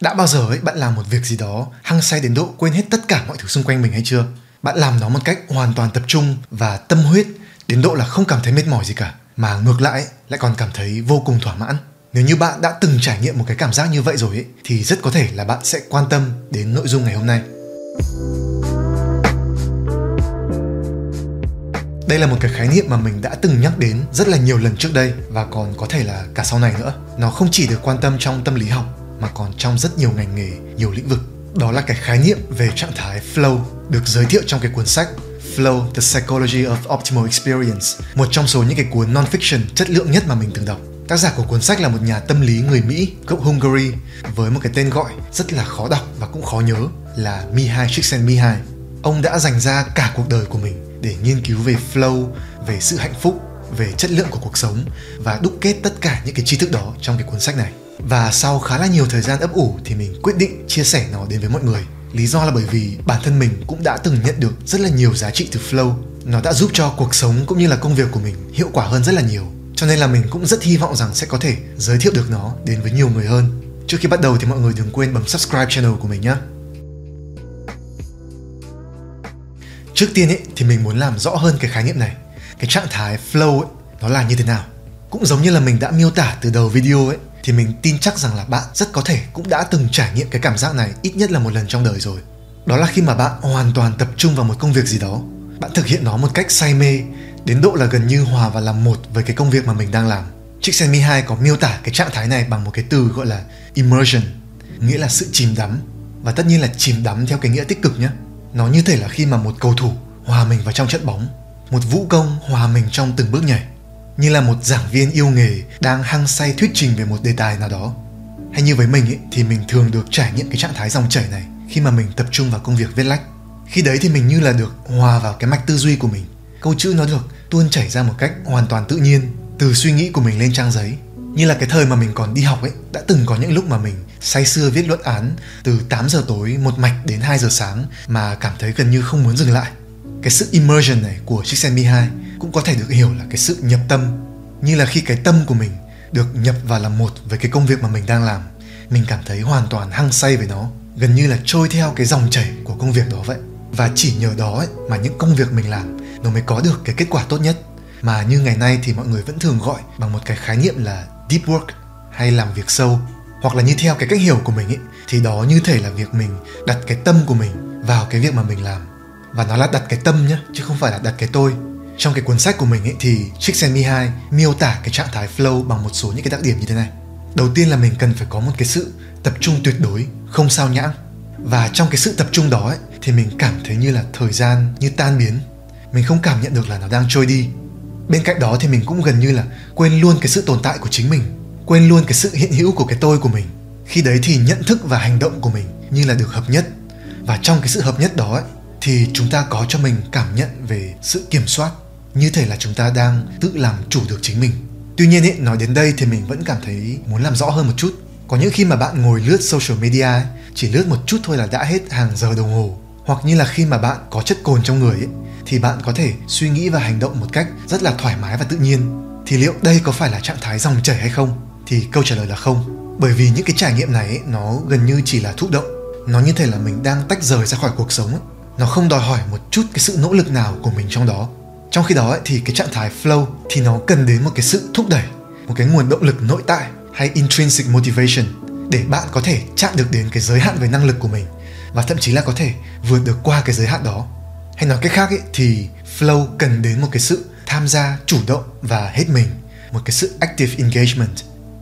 Đã bao giờ ấy bạn làm một việc gì đó hăng say đến độ quên hết tất cả mọi thứ xung quanh mình hay chưa? Bạn làm nó một cách hoàn toàn tập trung và tâm huyết đến độ là không cảm thấy mệt mỏi gì cả mà ngược lại lại còn cảm thấy vô cùng thỏa mãn. Nếu như bạn đã từng trải nghiệm một cái cảm giác như vậy rồi ấy, thì rất có thể là bạn sẽ quan tâm đến nội dung ngày hôm nay. Đây là một cái khái niệm mà mình đã từng nhắc đến rất là nhiều lần trước đây và còn có thể là cả sau này nữa. Nó không chỉ được quan tâm trong tâm lý học mà còn trong rất nhiều ngành nghề, nhiều lĩnh vực. Đó là cái khái niệm về trạng thái flow được giới thiệu trong cái cuốn sách Flow: The Psychology of Optimal Experience, một trong số những cái cuốn non-fiction chất lượng nhất mà mình từng đọc. Tác giả của cuốn sách là một nhà tâm lý người Mỹ gốc Hungary với một cái tên gọi rất là khó đọc và cũng khó nhớ là Mihai Csikszentmihalyi. Ông đã dành ra cả cuộc đời của mình để nghiên cứu về flow, về sự hạnh phúc, về chất lượng của cuộc sống và đúc kết tất cả những cái tri thức đó trong cái cuốn sách này. Và sau khá là nhiều thời gian ấp ủ thì mình quyết định chia sẻ nó đến với mọi người. Lý do là bởi vì bản thân mình cũng đã từng nhận được rất là nhiều giá trị từ flow. Nó đã giúp cho cuộc sống cũng như là công việc của mình hiệu quả hơn rất là nhiều. Cho nên là mình cũng rất hy vọng rằng sẽ có thể giới thiệu được nó đến với nhiều người hơn. Trước khi bắt đầu thì mọi người đừng quên bấm subscribe channel của mình nhé. Trước tiên ấy thì mình muốn làm rõ hơn cái khái niệm này. Cái trạng thái flow ấy, nó là như thế nào? Cũng giống như là mình đã miêu tả từ đầu video ấy thì mình tin chắc rằng là bạn rất có thể cũng đã từng trải nghiệm cái cảm giác này ít nhất là một lần trong đời rồi. Đó là khi mà bạn hoàn toàn tập trung vào một công việc gì đó, bạn thực hiện nó một cách say mê đến độ là gần như hòa và làm một với cái công việc mà mình đang làm. Csikszentmihalyi có miêu tả cái trạng thái này bằng một cái từ gọi là immersion, nghĩa là sự chìm đắm và tất nhiên là chìm đắm theo cái nghĩa tích cực nhé. Nó như thể là khi mà một cầu thủ hòa mình vào trong trận bóng, một vũ công hòa mình trong từng bước nhảy như là một giảng viên yêu nghề đang hăng say thuyết trình về một đề tài nào đó. Hay như với mình ấy, thì mình thường được trải nghiệm cái trạng thái dòng chảy này khi mà mình tập trung vào công việc viết lách. Khi đấy thì mình như là được hòa vào cái mạch tư duy của mình. Câu chữ nó được tuôn chảy ra một cách hoàn toàn tự nhiên từ suy nghĩ của mình lên trang giấy. Như là cái thời mà mình còn đi học ấy đã từng có những lúc mà mình say sưa viết luận án từ 8 giờ tối một mạch đến 2 giờ sáng mà cảm thấy gần như không muốn dừng lại cái sự immersion này của chiếc sen mi 2 cũng có thể được hiểu là cái sự nhập tâm như là khi cái tâm của mình được nhập vào làm một với cái công việc mà mình đang làm mình cảm thấy hoàn toàn hăng say với nó gần như là trôi theo cái dòng chảy của công việc đó vậy. Và chỉ nhờ đó ấy, mà những công việc mình làm nó mới có được cái kết quả tốt nhất. Mà như ngày nay thì mọi người vẫn thường gọi bằng một cái khái niệm là deep work hay làm việc sâu. Hoặc là như theo cái cách hiểu của mình ấy thì đó như thể là việc mình đặt cái tâm của mình vào cái việc mà mình làm và nó là đặt cái tâm nhé chứ không phải là đặt cái tôi. Trong cái cuốn sách của mình ấy thì Csikszentmihalyi miêu tả cái trạng thái flow bằng một số những cái đặc điểm như thế này. Đầu tiên là mình cần phải có một cái sự tập trung tuyệt đối không sao nhãng. Và trong cái sự tập trung đó ấy, thì mình cảm thấy như là thời gian như tan biến. Mình không cảm nhận được là nó đang trôi đi. Bên cạnh đó thì mình cũng gần như là quên luôn cái sự tồn tại của chính mình quên luôn cái sự hiện hữu của cái tôi của mình. Khi đấy thì nhận thức và hành động của mình như là được hợp nhất. Và trong cái sự hợp nhất đó ấy, thì chúng ta có cho mình cảm nhận về sự kiểm soát như thể là chúng ta đang tự làm chủ được chính mình. Tuy nhiên ý, nói đến đây thì mình vẫn cảm thấy muốn làm rõ hơn một chút. Có những khi mà bạn ngồi lướt social media ấy, chỉ lướt một chút thôi là đã hết hàng giờ đồng hồ. Hoặc như là khi mà bạn có chất cồn trong người ấy, thì bạn có thể suy nghĩ và hành động một cách rất là thoải mái và tự nhiên. Thì liệu đây có phải là trạng thái dòng chảy hay không? Thì câu trả lời là không. Bởi vì những cái trải nghiệm này ấy, nó gần như chỉ là thụ động. Nó như thể là mình đang tách rời ra khỏi cuộc sống ấy nó không đòi hỏi một chút cái sự nỗ lực nào của mình trong đó. Trong khi đó ấy, thì cái trạng thái flow thì nó cần đến một cái sự thúc đẩy một cái nguồn động lực nội tại hay intrinsic motivation để bạn có thể chạm được đến cái giới hạn về năng lực của mình và thậm chí là có thể vượt được qua cái giới hạn đó. Hay nói cách khác ấy, thì flow cần đến một cái sự tham gia chủ động và hết mình một cái sự active engagement.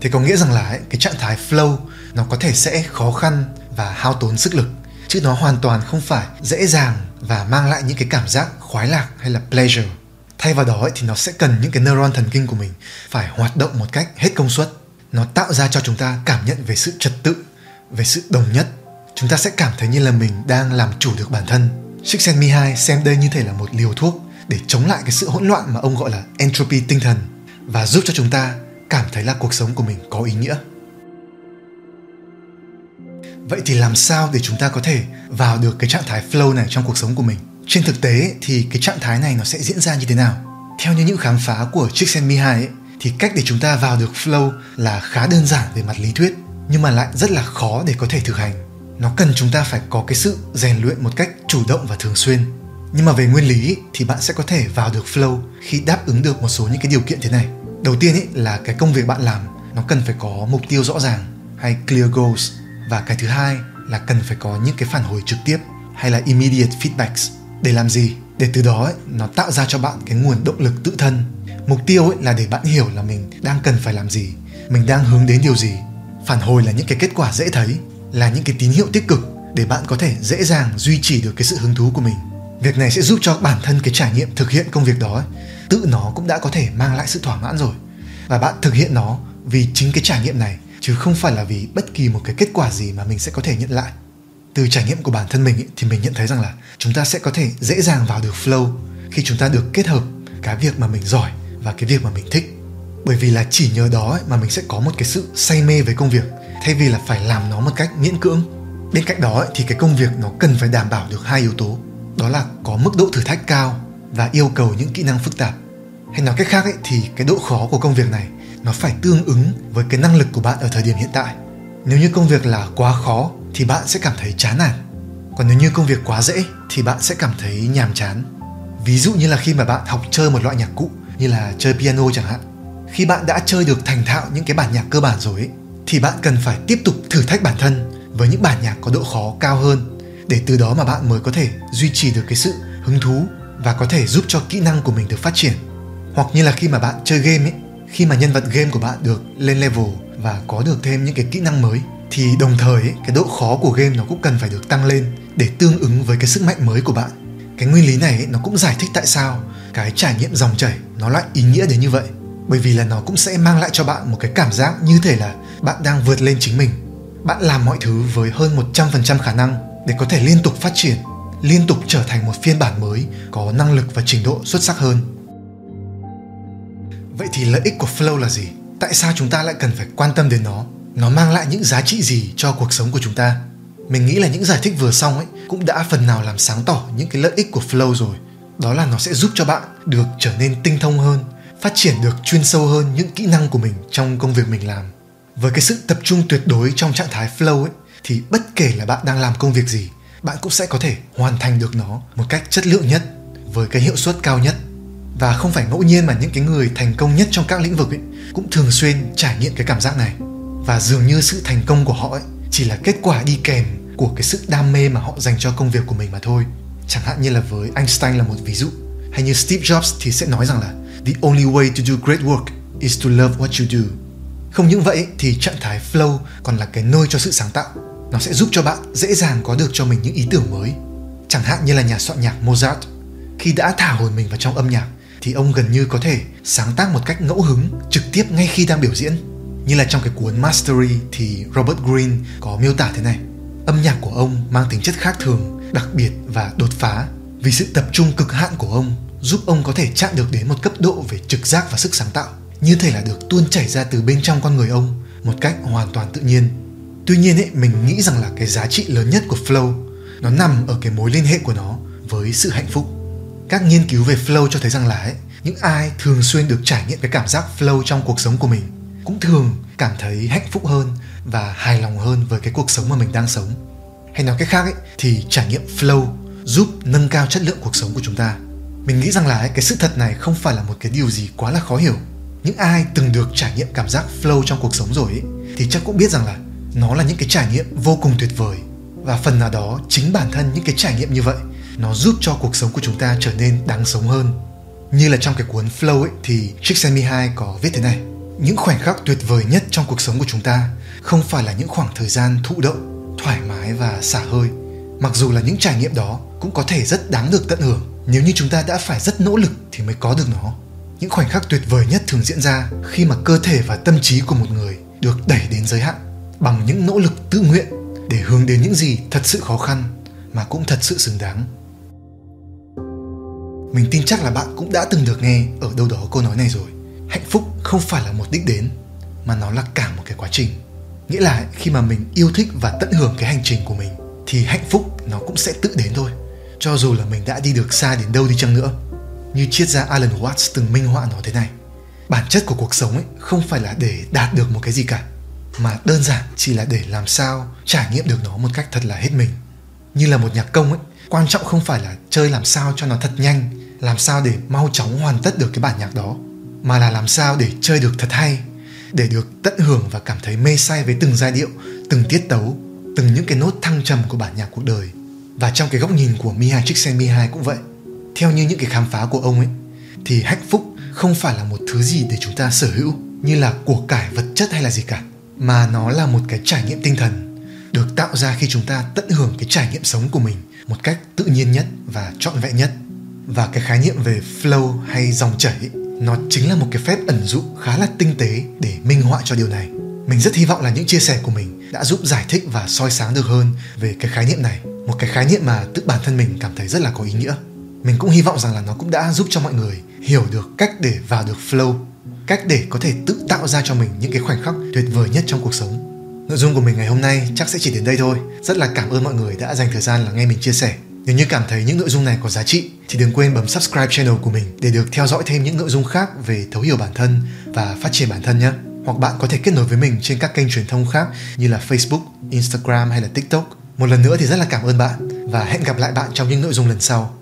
Thì có nghĩa rằng là ấy, cái trạng thái flow nó có thể sẽ khó khăn và hao tốn sức lực chứ nó hoàn toàn không phải dễ dàng và mang lại những cái cảm giác khoái lạc hay là pleasure. Thay vào đó ấy, thì nó sẽ cần những cái neuron thần kinh của mình phải hoạt động một cách hết công suất. Nó tạo ra cho chúng ta cảm nhận về sự trật tự về sự đồng nhất. Chúng ta sẽ cảm thấy như là mình đang làm chủ được bản thân. Csikszentmihalyi xem đây như thể là một liều thuốc để chống lại cái sự hỗn loạn mà ông gọi là entropy tinh thần và giúp cho chúng ta cảm thấy là cuộc sống của mình có ý nghĩa vậy thì làm sao để chúng ta có thể vào được cái trạng thái flow này trong cuộc sống của mình? Trên thực tế thì cái trạng thái này nó sẽ diễn ra như thế nào? Theo như những khám phá của Csikszentmihalyi ấy, thì cách để chúng ta vào được flow là khá đơn giản về mặt lý thuyết nhưng mà lại rất là khó để có thể thực hành. Nó cần chúng ta phải có cái sự rèn luyện một cách chủ động và thường xuyên. Nhưng mà về nguyên lý thì bạn sẽ có thể vào được flow khi đáp ứng được một số những cái điều kiện thế này. Đầu tiên ý là cái công việc bạn làm nó cần phải có mục tiêu rõ ràng hay clear goals và cái thứ hai là cần phải có những cái phản hồi trực tiếp hay là immediate feedbacks. Để làm gì? Để từ đó ấy, nó tạo ra cho bạn cái nguồn động lực tự thân. Mục tiêu ấy là để bạn hiểu là mình đang cần phải làm gì mình đang hướng đến điều gì. Phản hồi là những cái kết quả dễ thấy là những cái tín hiệu tích cực để bạn có thể dễ dàng duy trì được cái sự hứng thú của mình. Việc này sẽ giúp cho bản thân cái trải nghiệm thực hiện công việc đó ấy, tự nó cũng đã có thể mang lại sự thỏa mãn rồi. Và bạn thực hiện nó vì chính cái trải nghiệm này chứ không phải là vì bất kỳ một cái kết quả gì mà mình sẽ có thể nhận lại. Từ trải nghiệm của bản thân mình ý, thì mình nhận thấy rằng là chúng ta sẽ có thể dễ dàng vào được flow khi chúng ta được kết hợp cái việc mà mình giỏi và cái việc mà mình thích. Bởi vì là chỉ nhờ đó ấy, mà mình sẽ có một cái sự say mê với công việc thay vì là phải làm nó một cách miễn cưỡng. Bên cạnh đó ấy, thì cái công việc nó cần phải đảm bảo được hai yếu tố. Đó là có mức độ thử thách cao và yêu cầu những kỹ năng phức tạp. Hay nói cách khác ấy, thì cái độ khó của công việc này nó phải tương ứng với cái năng lực của bạn ở thời điểm hiện tại. Nếu như công việc là quá khó thì bạn sẽ cảm thấy chán nản. Còn nếu như công việc quá dễ thì bạn sẽ cảm thấy nhàm chán. Ví dụ như là khi mà bạn học chơi một loại nhạc cụ như là chơi piano chẳng hạn. Khi bạn đã chơi được thành thạo những cái bản nhạc cơ bản rồi ấy, thì bạn cần phải tiếp tục thử thách bản thân với những bản nhạc có độ khó cao hơn để từ đó mà bạn mới có thể duy trì được cái sự hứng thú và có thể giúp cho kỹ năng của mình được phát triển. Hoặc như là khi mà bạn chơi game ấy khi mà nhân vật game của bạn được lên level và có được thêm những cái kỹ năng mới thì đồng thời ấy, cái độ khó của game nó cũng cần phải được tăng lên để tương ứng với cái sức mạnh mới của bạn. Cái nguyên lý này ấy, nó cũng giải thích tại sao cái trải nghiệm dòng chảy nó lại ý nghĩa đến như vậy. Bởi vì là nó cũng sẽ mang lại cho bạn một cái cảm giác như thể là bạn đang vượt lên chính mình. Bạn làm mọi thứ với hơn 100% khả năng để có thể liên tục phát triển liên tục trở thành một phiên bản mới có năng lực và trình độ xuất sắc hơn vậy thì lợi ích của flow là gì? Tại sao chúng ta lại cần phải quan tâm đến nó? Nó mang lại những giá trị gì cho cuộc sống của chúng ta? Mình nghĩ là những giải thích vừa xong ấy cũng đã phần nào làm sáng tỏ những cái lợi ích của flow rồi. Đó là nó sẽ giúp cho bạn được trở nên tinh thông hơn, phát triển được chuyên sâu hơn những kỹ năng của mình trong công việc mình làm. Với cái sự tập trung tuyệt đối trong trạng thái flow ấy, thì bất kể là bạn đang làm công việc gì, bạn cũng sẽ có thể hoàn thành được nó một cách chất lượng nhất, với cái hiệu suất cao nhất và không phải ngẫu nhiên mà những cái người thành công nhất trong các lĩnh vực ấy cũng thường xuyên trải nghiệm cái cảm giác này. Và dường như sự thành công của họ ấy chỉ là kết quả đi kèm của cái sự đam mê mà họ dành cho công việc của mình mà thôi. Chẳng hạn như là với Einstein là một ví dụ. Hay như Steve Jobs thì sẽ nói rằng là, the only way to do great work is to love what you do. Không những vậy thì trạng thái flow còn là cái nơi cho sự sáng tạo. Nó sẽ giúp cho bạn dễ dàng có được cho mình những ý tưởng mới. Chẳng hạn như là nhà soạn nhạc Mozart. Khi đã thả hồn mình vào trong âm nhạc thì ông gần như có thể sáng tác một cách ngẫu hứng trực tiếp ngay khi đang biểu diễn. Như là trong cái cuốn Mastery thì Robert Greene có miêu tả thế này. Âm nhạc của ông mang tính chất khác thường, đặc biệt và đột phá vì sự tập trung cực hạn của ông giúp ông có thể chạm được đến một cấp độ về trực giác và sức sáng tạo, như thể là được tuôn chảy ra từ bên trong con người ông một cách hoàn toàn tự nhiên. Tuy nhiên ấy, mình nghĩ rằng là cái giá trị lớn nhất của flow nó nằm ở cái mối liên hệ của nó với sự hạnh phúc các nghiên cứu về flow cho thấy rằng là ấy, những ai thường xuyên được trải nghiệm cái cảm giác flow trong cuộc sống của mình cũng thường cảm thấy hạnh phúc hơn và hài lòng hơn với cái cuộc sống mà mình đang sống. Hay nói cách khác ấy, thì trải nghiệm flow giúp nâng cao chất lượng cuộc sống của chúng ta. Mình nghĩ rằng là ấy, cái sự thật này không phải là một cái điều gì quá là khó hiểu. Những ai từng được trải nghiệm cảm giác flow trong cuộc sống rồi ấy, thì chắc cũng biết rằng là nó là những cái trải nghiệm vô cùng tuyệt vời. Và phần nào đó chính bản thân những cái trải nghiệm như vậy nó giúp cho cuộc sống của chúng ta trở nên đáng sống hơn. Như là trong cái cuốn Flow ấy, thì Csikszentmihalyi có viết thế này. Những khoảnh khắc tuyệt vời nhất trong cuộc sống của chúng ta không phải là những khoảng thời gian thụ động, thoải mái và xả hơi. Mặc dù là những trải nghiệm đó cũng có thể rất đáng được tận hưởng. Nếu như chúng ta đã phải rất nỗ lực thì mới có được nó. Những khoảnh khắc tuyệt vời nhất thường diễn ra khi mà cơ thể và tâm trí của một người được đẩy đến giới hạn bằng những nỗ lực tự nguyện để hướng đến những gì thật sự khó khăn mà cũng thật sự xứng đáng mình tin chắc là bạn cũng đã từng được nghe ở đâu đó câu nói này rồi. Hạnh phúc không phải là một đích đến, mà nó là cả một cái quá trình. Nghĩa là khi mà mình yêu thích và tận hưởng cái hành trình của mình, thì hạnh phúc nó cũng sẽ tự đến thôi. Cho dù là mình đã đi được xa đến đâu đi chăng nữa, như triết gia Alan Watts từng minh họa nó thế này. Bản chất của cuộc sống ấy không phải là để đạt được một cái gì cả, mà đơn giản chỉ là để làm sao trải nghiệm được nó một cách thật là hết mình như là một nhạc công ấy. Quan trọng không phải là chơi làm sao cho nó thật nhanh, làm sao để mau chóng hoàn tất được cái bản nhạc đó, mà là làm sao để chơi được thật hay, để được tận hưởng và cảm thấy mê say với từng giai điệu, từng tiết tấu, từng những cái nốt thăng trầm của bản nhạc cuộc đời. Và trong cái góc nhìn của Mihai Csikszentmihalyi cũng vậy. Theo như những cái khám phá của ông ấy, thì hạnh phúc không phải là một thứ gì để chúng ta sở hữu, như là của cải vật chất hay là gì cả, mà nó là một cái trải nghiệm tinh thần được tạo ra khi chúng ta tận hưởng cái trải nghiệm sống của mình một cách tự nhiên nhất và trọn vẹn nhất. Và cái khái niệm về flow hay dòng chảy nó chính là một cái phép ẩn dụ khá là tinh tế để minh họa cho điều này. Mình rất hy vọng là những chia sẻ của mình đã giúp giải thích và soi sáng được hơn về cái khái niệm này, một cái khái niệm mà tự bản thân mình cảm thấy rất là có ý nghĩa. Mình cũng hy vọng rằng là nó cũng đã giúp cho mọi người hiểu được cách để vào được flow, cách để có thể tự tạo ra cho mình những cái khoảnh khắc tuyệt vời nhất trong cuộc sống nội dung của mình ngày hôm nay chắc sẽ chỉ đến đây thôi rất là cảm ơn mọi người đã dành thời gian lắng nghe mình chia sẻ nếu như cảm thấy những nội dung này có giá trị thì đừng quên bấm subscribe channel của mình để được theo dõi thêm những nội dung khác về thấu hiểu bản thân và phát triển bản thân nhé. Hoặc bạn có thể kết nối với mình trên các kênh truyền thông khác như là Facebook, Instagram hay là TikTok. Một lần nữa thì rất là cảm ơn bạn và hẹn gặp lại bạn trong những nội dung lần sau.